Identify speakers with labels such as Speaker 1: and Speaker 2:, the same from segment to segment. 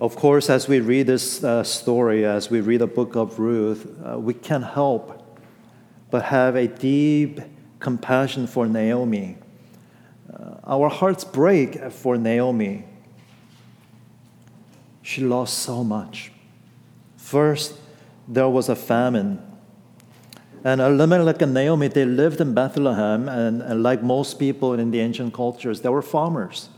Speaker 1: Of course, as we read this uh, story, as we read the book of Ruth, uh, we can't help but have a deep compassion for Naomi. Uh, our hearts break for Naomi. She lost so much. First, there was a famine. And Elimelech and Naomi, they lived in Bethlehem, and, and like most people in the ancient cultures, they were farmers.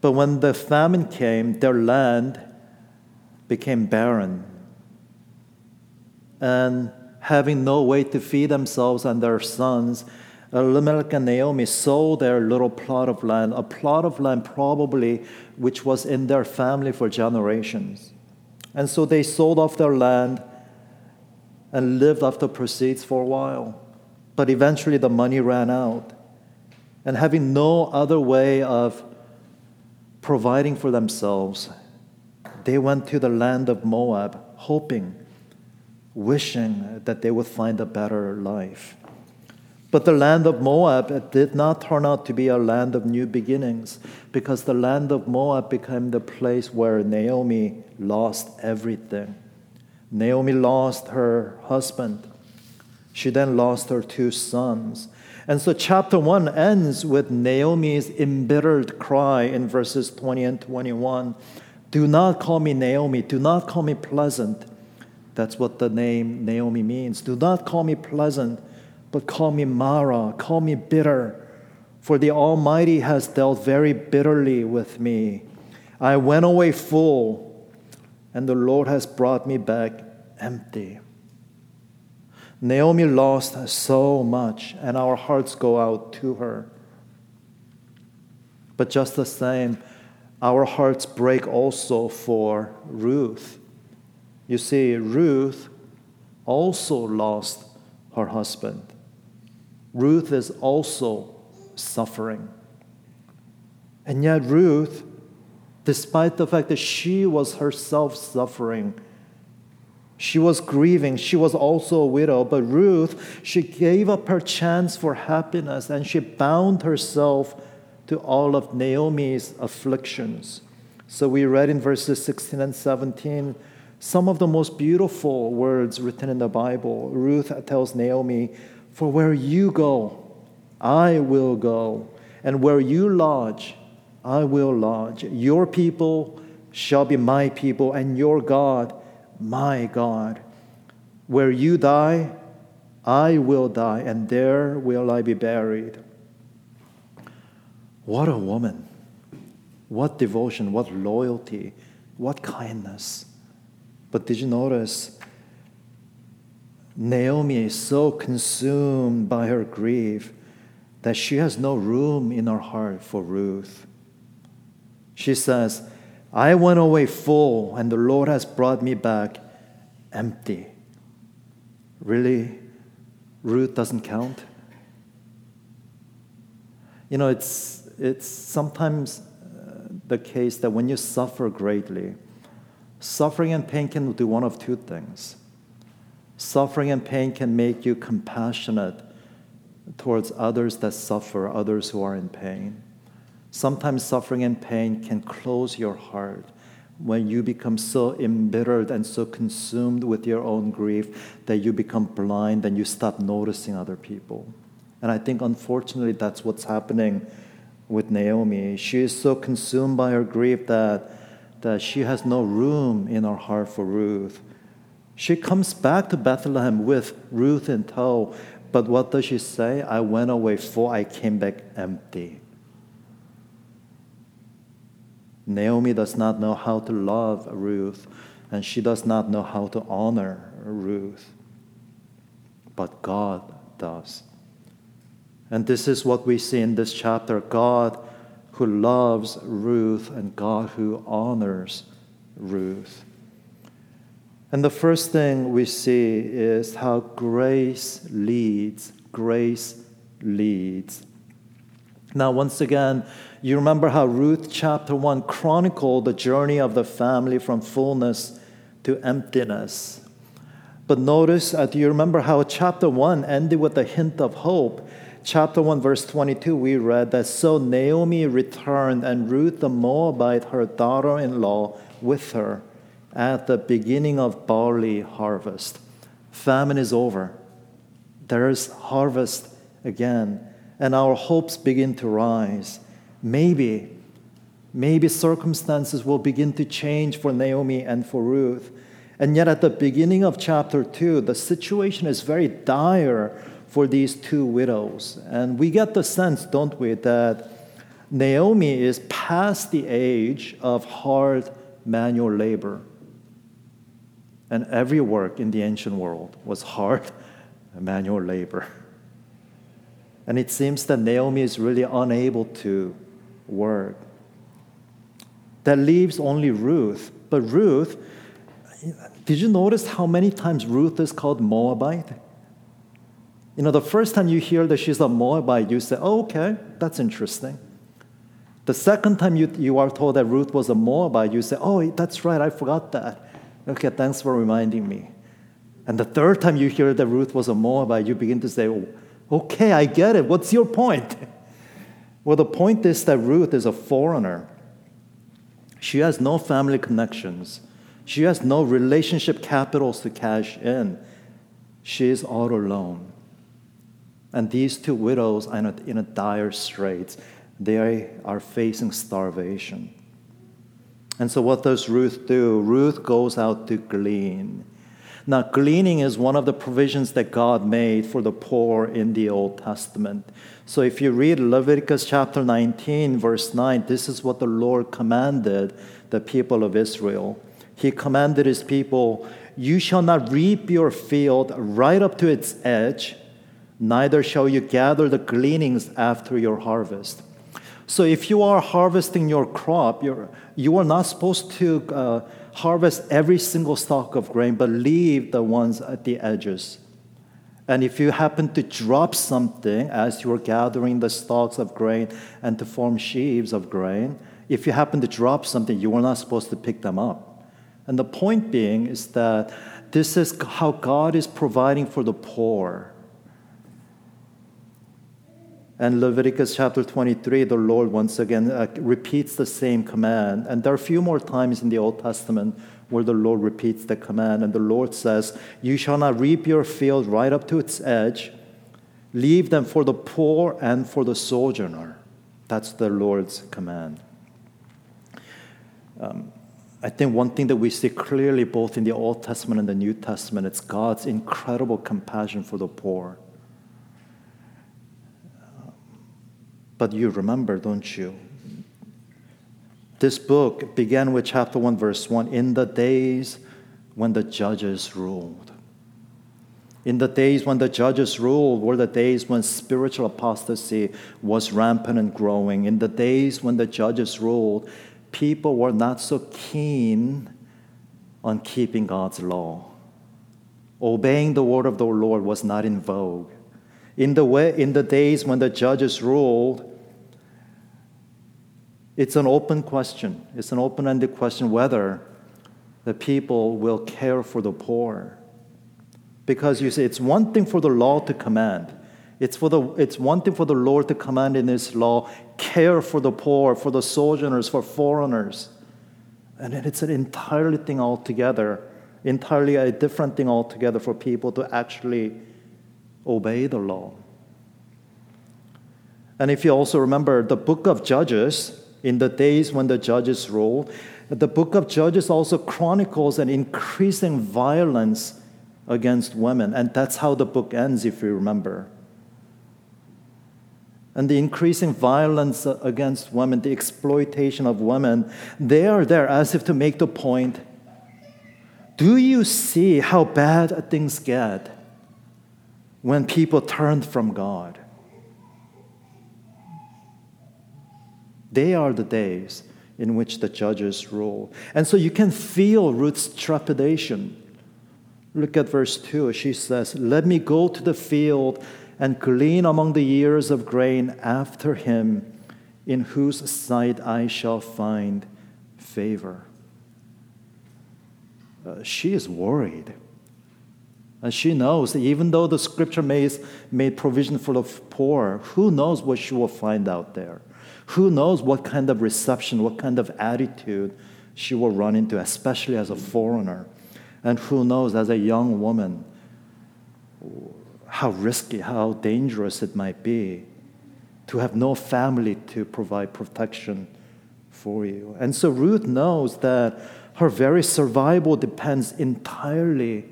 Speaker 1: But when the famine came, their land became barren. And having no way to feed themselves and their sons, Elimelech and Naomi sold their little plot of land, a plot of land probably which was in their family for generations. And so they sold off their land and lived off the proceeds for a while. But eventually the money ran out. And having no other way of providing for themselves, they went to the land of Moab, hoping, wishing that they would find a better life. But the land of Moab did not turn out to be a land of new beginnings because the land of Moab became the place where Naomi lost everything. Naomi lost her husband. She then lost her two sons. And so, chapter 1 ends with Naomi's embittered cry in verses 20 and 21 Do not call me Naomi, do not call me pleasant. That's what the name Naomi means. Do not call me pleasant but call me Mara, call me bitter, for the Almighty has dealt very bitterly with me. I went away full, and the Lord has brought me back empty. Naomi lost so much, and our hearts go out to her. But just the same, our hearts break also for Ruth. You see, Ruth also lost her husband. Ruth is also suffering. And yet, Ruth, despite the fact that she was herself suffering, she was grieving. She was also a widow. But Ruth, she gave up her chance for happiness and she bound herself to all of Naomi's afflictions. So we read in verses 16 and 17 some of the most beautiful words written in the Bible. Ruth tells Naomi, for where you go, I will go, and where you lodge, I will lodge. Your people shall be my people, and your God, my God. Where you die, I will die, and there will I be buried. What a woman! What devotion, what loyalty, what kindness. But did you notice Naomi is so consumed by her grief that she has no room in her heart for Ruth. She says, I went away full, and the Lord has brought me back empty. Really? Ruth doesn't count? You know, it's, it's sometimes uh, the case that when you suffer greatly, suffering and pain can do one of two things Suffering and pain can make you compassionate towards others that suffer, others who are in pain. Sometimes suffering and pain can close your heart when you become so embittered and so consumed with your own grief that you become blind and you stop noticing other people. And I think, unfortunately, that's what's happening with Naomi. She is so consumed by her grief that, that she has no room in her heart for Ruth. She comes back to Bethlehem with Ruth in tow, but what does she say? I went away full, I came back empty. Naomi does not know how to love Ruth, and she does not know how to honor Ruth. But God does. And this is what we see in this chapter God who loves Ruth and God who honors Ruth. And the first thing we see is how grace leads. Grace leads. Now, once again, you remember how Ruth chapter 1 chronicled the journey of the family from fullness to emptiness. But notice, uh, do you remember how chapter 1 ended with a hint of hope? chapter 1, verse 22, we read that so Naomi returned and Ruth the Moabite, her daughter in law, with her at the beginning of barley harvest. Famine is over. There's harvest again, and our hopes begin to rise. Maybe, maybe circumstances will begin to change for Naomi and for Ruth. And yet, at the beginning of chapter 2, the situation is very dire for these two widows. And we get the sense, don't we, that Naomi is past the age of hard manual labor. And every work in the ancient world was hard manual labor. And it seems that Naomi is really unable to work. That leaves only Ruth. But Ruth, did you notice how many times Ruth is called Moabite? You know, the first time you hear that she's a Moabite, you say, oh, okay, that's interesting. The second time you, you are told that Ruth was a Moabite, you say, oh, that's right, I forgot that. Okay, thanks for reminding me. And the third time you hear that Ruth was a Moabite, you begin to say, oh, okay, I get it. What's your point? Well, the point is that Ruth is a foreigner. She has no family connections. She has no relationship capitals to cash in. She is all alone. And these two widows are in a dire straits. They are facing starvation. And so, what does Ruth do? Ruth goes out to glean. Now, gleaning is one of the provisions that God made for the poor in the Old Testament. So, if you read Leviticus chapter 19, verse 9, this is what the Lord commanded the people of Israel. He commanded his people, You shall not reap your field right up to its edge, neither shall you gather the gleanings after your harvest. So if you are harvesting your crop, you're, you are not supposed to uh, harvest every single stalk of grain, but leave the ones at the edges. And if you happen to drop something as you are gathering the stalks of grain and to form sheaves of grain, if you happen to drop something, you are not supposed to pick them up. And the point being is that this is how God is providing for the poor. And Leviticus chapter 23, the Lord once again uh, repeats the same command. And there are a few more times in the Old Testament where the Lord repeats the command. And the Lord says, You shall not reap your field right up to its edge, leave them for the poor and for the sojourner. That's the Lord's command. Um, I think one thing that we see clearly both in the Old Testament and the New Testament, it's God's incredible compassion for the poor. But you remember, don't you? This book began with chapter 1, verse 1 in the days when the judges ruled. In the days when the judges ruled were the days when spiritual apostasy was rampant and growing. In the days when the judges ruled, people were not so keen on keeping God's law. Obeying the word of the Lord was not in vogue. In the, way, in the days when the judges ruled, it's an open question. It's an open ended question whether the people will care for the poor. Because you see, it's one thing for the law to command. It's, for the, it's one thing for the Lord to command in His law care for the poor, for the sojourners, for foreigners. And then it's an entirely thing altogether, entirely a different thing altogether for people to actually obey the law. And if you also remember the book of Judges, in the days when the judges ruled, the book of Judges also chronicles an increasing violence against women. And that's how the book ends, if you remember. And the increasing violence against women, the exploitation of women, they are there as if to make the point do you see how bad things get? When people turned from God. They are the days in which the judges rule. And so you can feel Ruth's trepidation. Look at verse 2. She says, Let me go to the field and glean among the ears of grain after him, in whose sight I shall find favor. Uh, she is worried. And she knows, even though the scripture made, made provision for the poor, who knows what she will find out there? Who knows what kind of reception, what kind of attitude she will run into, especially as a foreigner? And who knows, as a young woman, how risky, how dangerous it might be to have no family to provide protection for you. And so Ruth knows that her very survival depends entirely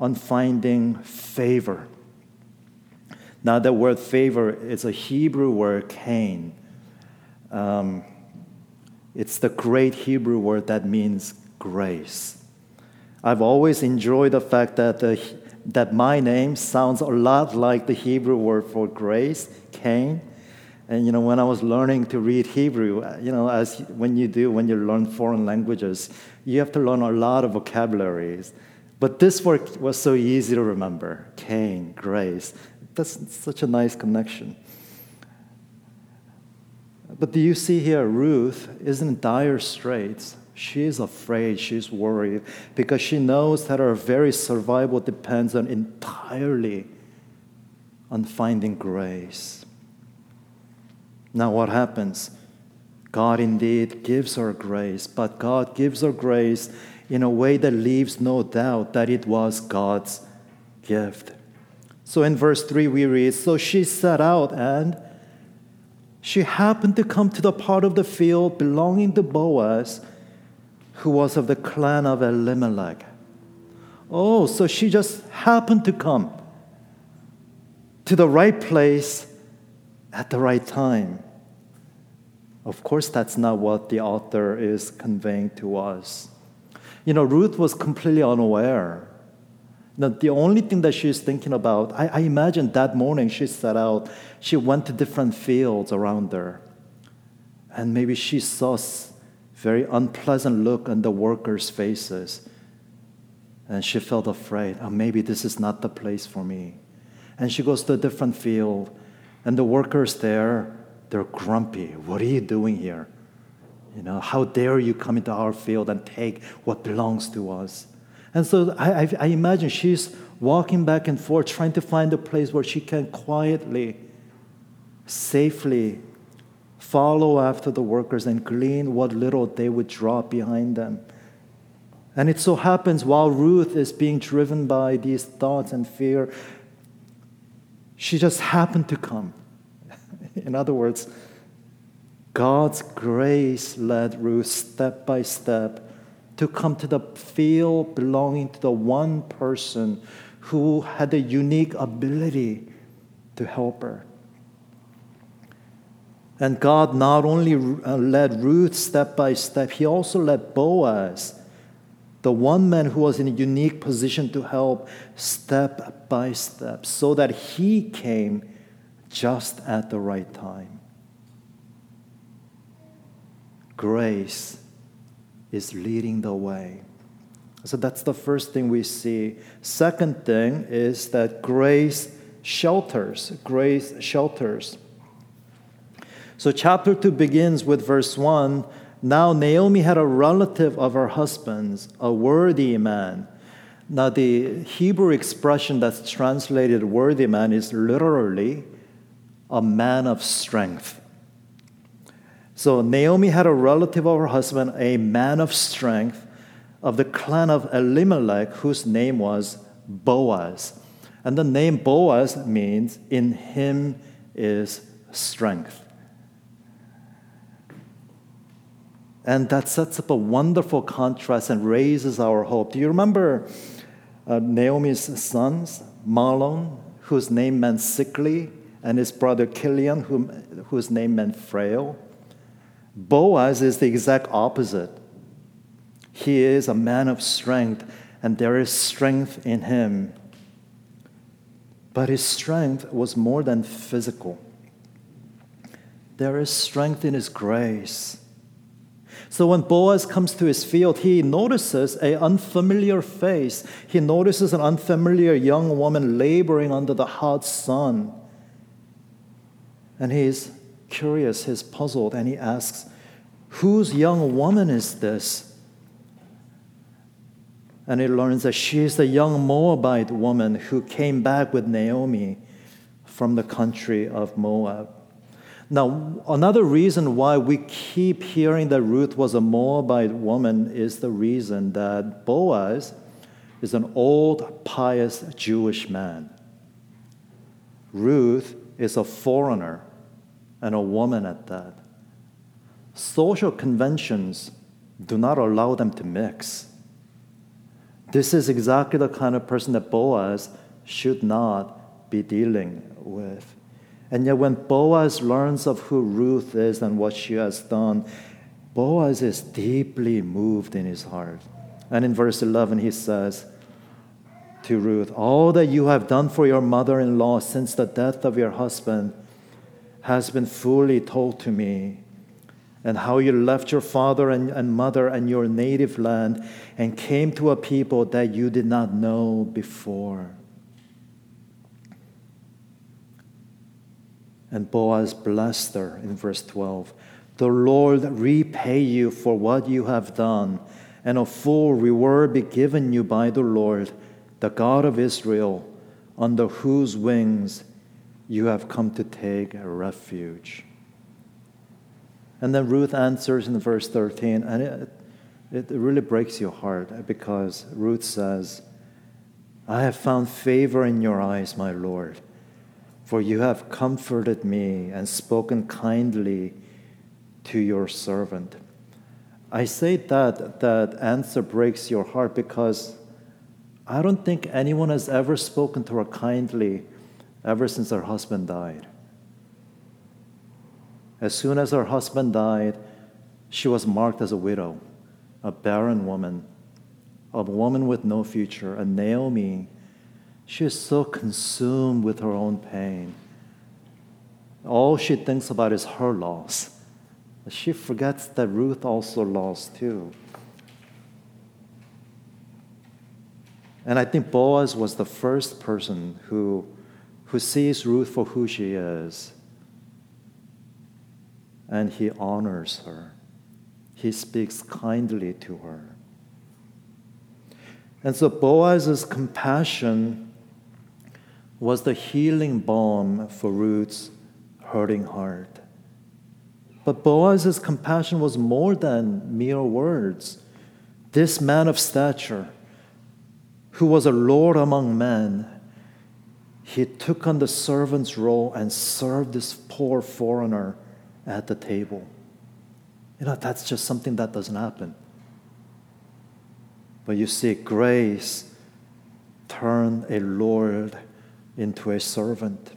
Speaker 1: on finding favor. Now, the word favor is a Hebrew word, kain. Um, it's the great Hebrew word that means grace. I've always enjoyed the fact that, the, that my name sounds a lot like the Hebrew word for grace, Cain. And you know, when I was learning to read Hebrew, you know, as when you do when you learn foreign languages, you have to learn a lot of vocabularies. But this work was so easy to remember. Cain, grace. That's such a nice connection. But do you see here, Ruth is in dire straits. She is afraid, she's worried, because she knows that her very survival depends on entirely on finding grace. Now, what happens? God indeed gives her grace, but God gives her grace in a way that leaves no doubt that it was God's gift. So in verse 3, we read So she set out, and she happened to come to the part of the field belonging to Boaz, who was of the clan of Elimelech. Oh, so she just happened to come to the right place at the right time. Of course, that's not what the author is conveying to us. You know, Ruth was completely unaware. Now, the only thing that she's thinking about, I, I imagine that morning she set out, she went to different fields around there. And maybe she saw very unpleasant look on the workers' faces. And she felt afraid, oh, maybe this is not the place for me. And she goes to a different field, and the workers there, they're grumpy. What are you doing here? You know, how dare you come into our field and take what belongs to us? And so I, I, I imagine she's walking back and forth, trying to find a place where she can quietly, safely follow after the workers and glean what little they would drop behind them. And it so happens while Ruth is being driven by these thoughts and fear, she just happened to come. In other words, God's grace led Ruth step by step to come to the field belonging to the one person who had the unique ability to help her. And God not only uh, led Ruth step by step, He also led Boaz, the one man who was in a unique position to help, step by step, so that he came just at the right time grace is leading the way. So that's the first thing we see. Second thing is that grace shelters. Grace shelters. So chapter 2 begins with verse 1. Now Naomi had a relative of her husband's, a worthy man. Now, the Hebrew expression that's translated worthy man is literally a man of strength. So Naomi had a relative of her husband, a man of strength of the clan of Elimelech, whose name was Boaz. And the name Boaz means, in him is strength. And that sets up a wonderful contrast and raises our hope. Do you remember uh, Naomi's sons, Mahlon, whose name meant sickly, and his brother Chilion, whom, whose name meant frail? Boaz is the exact opposite. He is a man of strength, and there is strength in him. But his strength was more than physical. There is strength in his grace. So when Boaz comes to his field, he notices an unfamiliar face. He notices an unfamiliar young woman laboring under the hot sun. And he's curious, he's puzzled, and he asks, Whose young woman is this? And he learns that she is the young Moabite woman who came back with Naomi from the country of Moab. Now, another reason why we keep hearing that Ruth was a Moabite woman is the reason that Boaz is an old, pious Jewish man. Ruth is a foreigner and a woman at that. Social conventions do not allow them to mix. This is exactly the kind of person that Boaz should not be dealing with. And yet, when Boaz learns of who Ruth is and what she has done, Boaz is deeply moved in his heart. And in verse 11, he says to Ruth, All that you have done for your mother in law since the death of your husband has been fully told to me, and how you left your father and, and mother and your native land and came to a people that you did not know before. And Boaz blessed her in verse 12. The Lord repay you for what you have done, and a full reward be given you by the Lord, the God of Israel, under whose wings you have come to take refuge. And then Ruth answers in verse 13, and it, it really breaks your heart uh, because Ruth says, I have found favor in your eyes, my Lord for you have comforted me and spoken kindly to your servant. I say that that answer breaks your heart because I don't think anyone has ever spoken to her kindly ever since her husband died. As soon as her husband died, she was marked as a widow, a barren woman, a woman with no future, a Naomi she is so consumed with her own pain. All she thinks about is her loss. She forgets that Ruth also lost too. And I think Boaz was the first person who, who sees Ruth for who she is. And he honors her. He speaks kindly to her. And so Boaz's compassion was the healing balm for Ruth's hurting heart. But Boaz's compassion was more than mere words. This man of stature, who was a lord among men, he took on the servant's role and served this poor foreigner at the table. You know, that's just something that doesn't happen. But you see, grace turned a lord into a servant.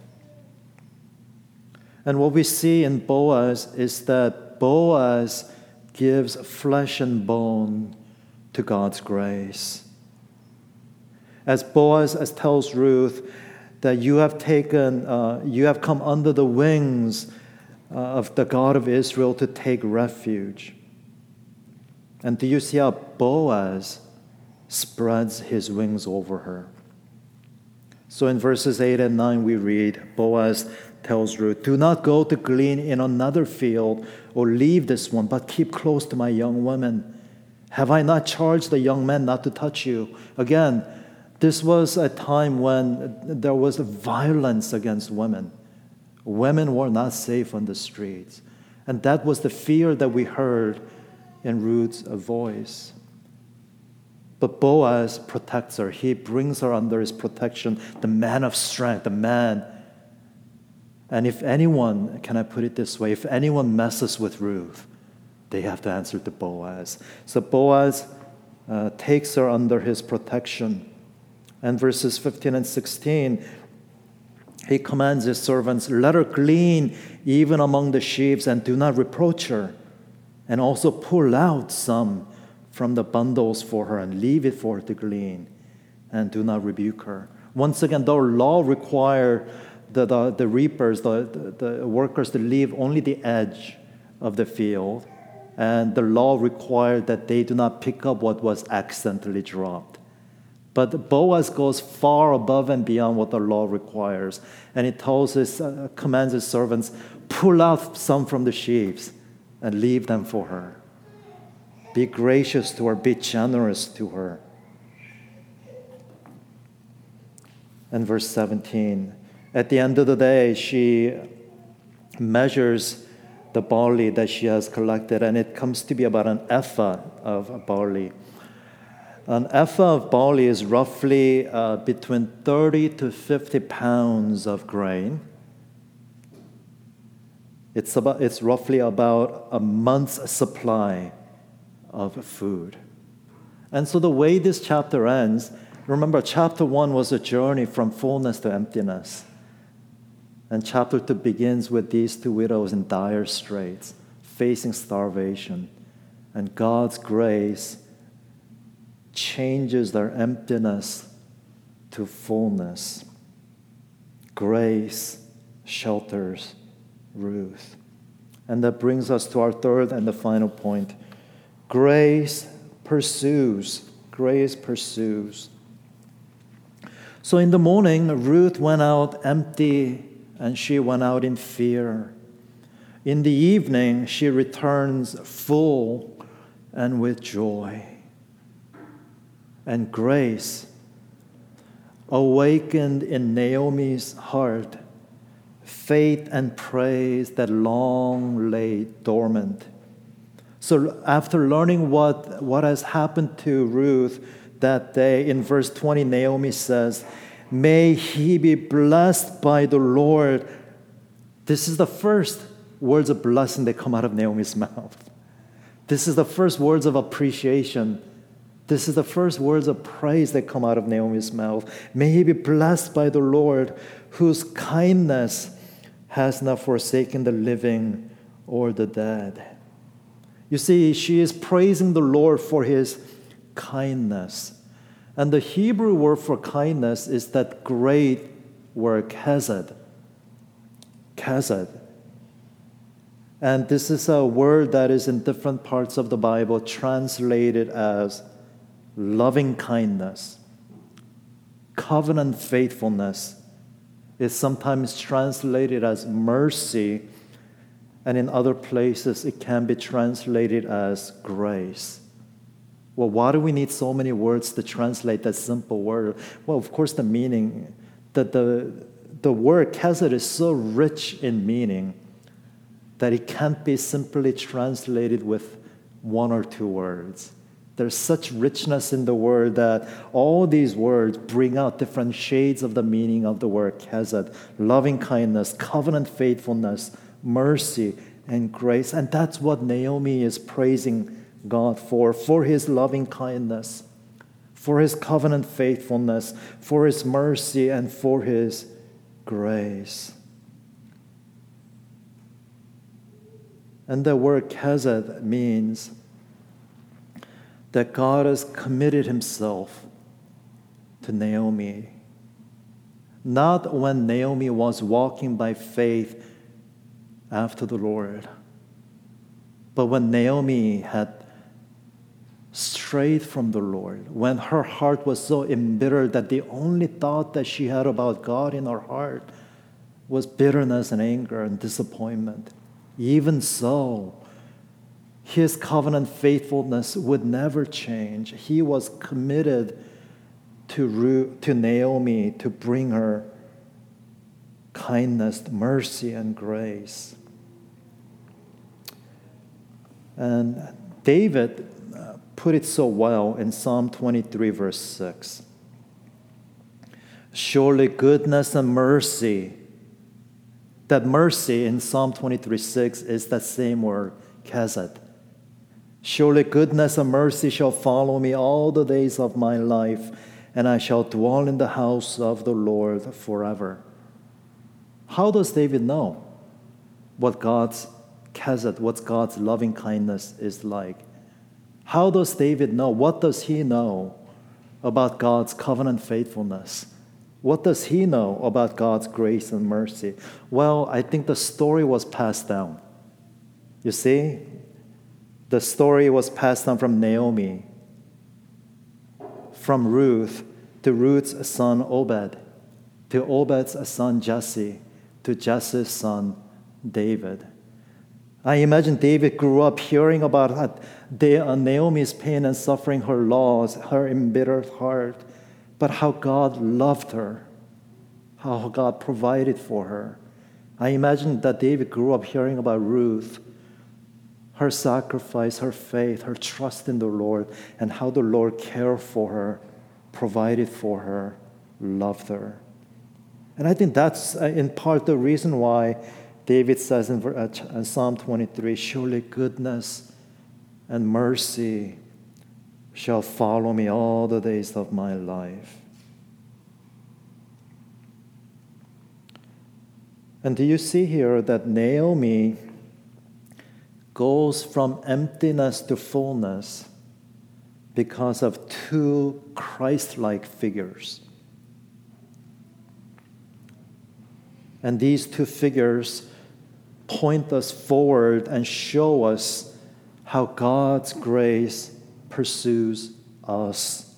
Speaker 1: And what we see in Boaz is that Boaz gives flesh and bone to God's grace. As Boaz as tells Ruth that you have taken, uh, you have come under the wings uh, of the God of Israel to take refuge. And do you see how Boaz spreads his wings over her? So in verses 8 and 9, we read Boaz tells Ruth, Do not go to glean in another field or leave this one, but keep close to my young women. Have I not charged the young men not to touch you? Again, this was a time when there was violence against women. Women were not safe on the streets. And that was the fear that we heard in Ruth's voice. But Boaz protects her. He brings her under his protection, the man of strength, the man. And if anyone, can I put it this way, if anyone messes with Ruth, they have to answer to Boaz. So Boaz uh, takes her under his protection. And verses 15 and 16, he commands his servants, Let her glean even among the sheaves, and do not reproach her. And also pull out some from the bundles for her and leave it for her to glean, and do not rebuke her. Once again, the law required the, the, the reapers, the, the, the workers, to leave only the edge of the field, and the law required that they do not pick up what was accidentally dropped. But Boaz goes far above and beyond what the law requires. And he tells his, uh, commands his servants, pull out some from the sheaves and leave them for her. Be gracious to her, be generous to her. And verse 17 at the end of the day, she measures the barley that she has collected, and it comes to be about an ephah of barley. An ephah of barley is roughly uh, between 30 to 50 pounds of grain. It's, about, it's roughly about a month's supply of food. And so the way this chapter ends, remember, chapter one was a journey from fullness to emptiness. And chapter two begins with these two widows in dire straits, facing starvation. And God's grace changes their emptiness to fullness. Grace shelters Ruth. And that brings us to our third and the final point grace pursues. Grace pursues. So in the morning, Ruth went out empty and she went out in fear. In the evening, she returns full and with joy. And grace awakened in Naomi's heart faith and praise that long lay dormant. So, after learning what, what has happened to Ruth that day, in verse 20, Naomi says, May he be blessed by the Lord. This is the first words of blessing that come out of Naomi's mouth. This is the first words of appreciation. This is the first words of praise that come out of Naomi's mouth. May he be blessed by the Lord, whose kindness has not forsaken the living or the dead. You see, she is praising the Lord for his kindness. And the Hebrew word for kindness is that great word, chesed. Chesed. And this is a word that is in different parts of the Bible translated as loving kindness, covenant faithfulness. Is sometimes translated as mercy, and in other places it can be translated as grace. Well, why do we need so many words to translate that simple word? Well, of course, the meaning, that the, the word chesed is so rich in meaning that it can't be simply translated with one or two words. There's such richness in the word that all these words bring out different shades of the meaning of the word chesed loving kindness, covenant faithfulness, mercy, and grace. And that's what Naomi is praising God for, for his loving kindness, for his covenant faithfulness, for his mercy, and for his grace. And the word chesed means that God has committed himself to Naomi. Not when Naomi was walking by faith after the Lord, but when Naomi had strayed from the Lord, when her heart was so embittered that the only thought that she had about God in her heart was bitterness and anger and disappointment. Even so, his covenant faithfulness would never change. He was committed to, to Naomi to bring her kindness, mercy, and grace. And David uh, put it so well in Psalm 23, verse 6. Surely goodness and mercy, that mercy in Psalm 23, 6 is that same word, chesed Surely goodness and mercy shall follow me all the days of my life, and I shall dwell in the house of the Lord forever. How does David know what God's chesed, what God's loving kindness is like? How does David know? What does he know about God's covenant faithfulness? What does he know about God's grace and mercy? Well, I think the story was passed down. You see, the story was passed on from Naomi, from Ruth to Ruth's son Obed, to Obed's son Jesse, to Jesse's son David. I imagine David grew up hearing about uh, Naomi's pain and suffering, her loss, her embittered heart, but how God loved her how God provided for her. I imagine that David grew up hearing about Ruth, her sacrifice, her faith, her trust in the Lord, and how the Lord cared for her, provided for her, loved her. And I think that's uh, in part the reason why David says in uh, Psalm 23 Surely goodness and mercy shall follow me all the days of my life. And do you see here that Naomi goes from emptiness to fullness because of two Christ like figures? And these two figures point us forward and show us how God's grace pursues us.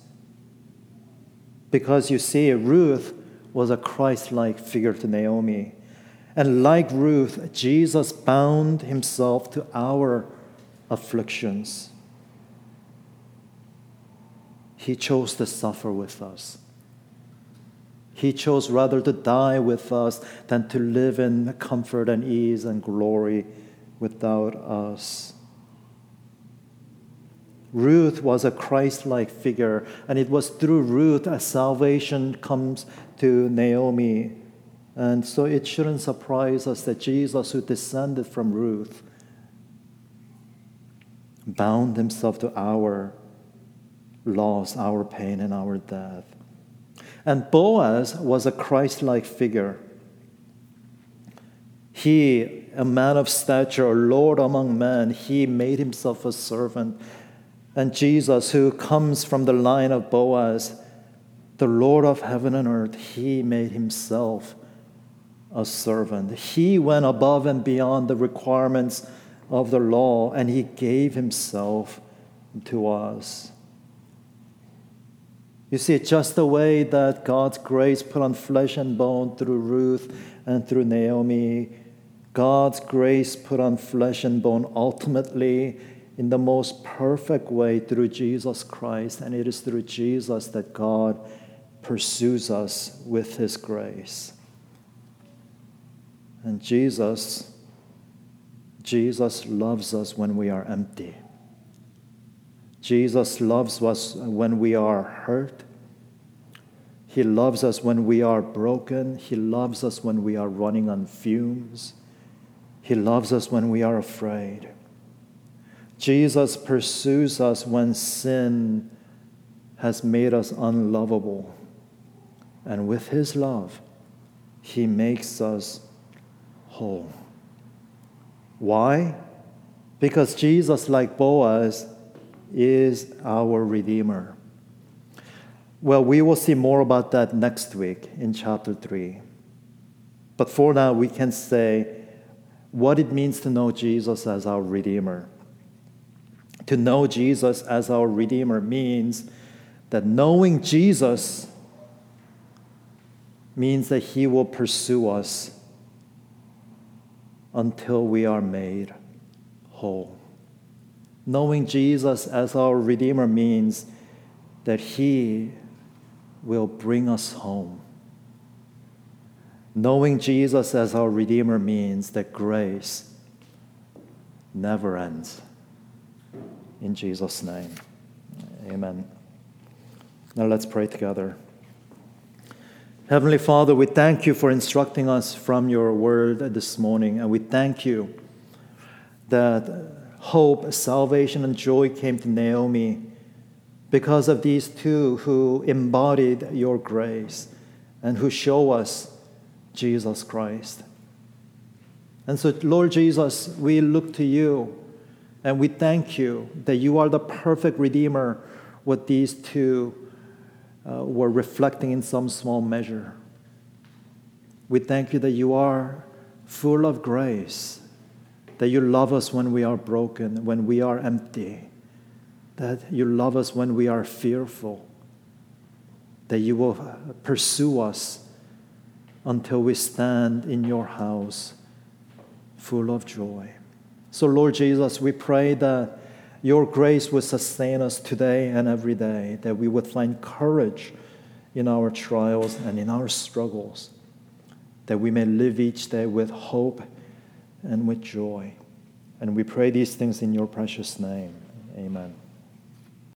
Speaker 1: Because you see, Ruth was a Christ like figure to Naomi. And like Ruth, Jesus bound himself to our afflictions. He chose to suffer with us. He chose rather to die with us than to live in comfort and ease and glory without us. Ruth was a Christ like figure, and it was through Ruth that salvation comes to Naomi and so it shouldn't surprise us that Jesus, who descended from Ruth, bound himself to our loss, our pain, and our death. And Boaz was a Christ like figure. He, a man of stature, a Lord among men, he made himself a servant. And Jesus, who comes from the line of Boaz, the Lord of heaven and earth, he made himself a servant. He went above and beyond the requirements of the law and he gave himself to us. You see, just the way that God's grace put on flesh and bone through Ruth and through Naomi, God's grace put on flesh and bone ultimately in the most perfect way through Jesus Christ. And it is through Jesus that God pursues us with his grace. And Jesus, Jesus loves us when we are empty. Jesus loves us when we are hurt. He loves us when we are broken. He loves us when we are running on fumes. He loves us when we are afraid. Jesus pursues us when sin has made us unlovable. And with his love, he makes us whole. Why? Because Jesus, like Boaz, is our Redeemer. Well, we will see more about that next week in chapter 3. But for now, we can say what it means to know Jesus as our Redeemer. To know Jesus as our Redeemer means that knowing Jesus means that He will pursue us until we are made whole. Knowing Jesus as our Redeemer means that He will bring us home. Knowing Jesus as our Redeemer means that grace never ends. In Jesus' name, amen. Now let's pray together. Heavenly Father, we thank you for instructing us from your word this morning, and we thank you that hope, salvation, and joy came to Naomi because of these two who embodied your grace and who show us Jesus Christ. And so, Lord Jesus, we look to you and we thank you that you are the perfect Redeemer with these two uh, were reflecting in some small measure. We thank you that you are full of grace, that you love us when we are broken, when we are empty, that you love us when we are fearful, that you will pursue us until we stand in your house full of joy. So, Lord Jesus, we pray that your grace would sustain us today and every day, that we would find courage in our trials and in our struggles. that we may live each day with hope and with joy. And we pray these things in your precious name. Amen.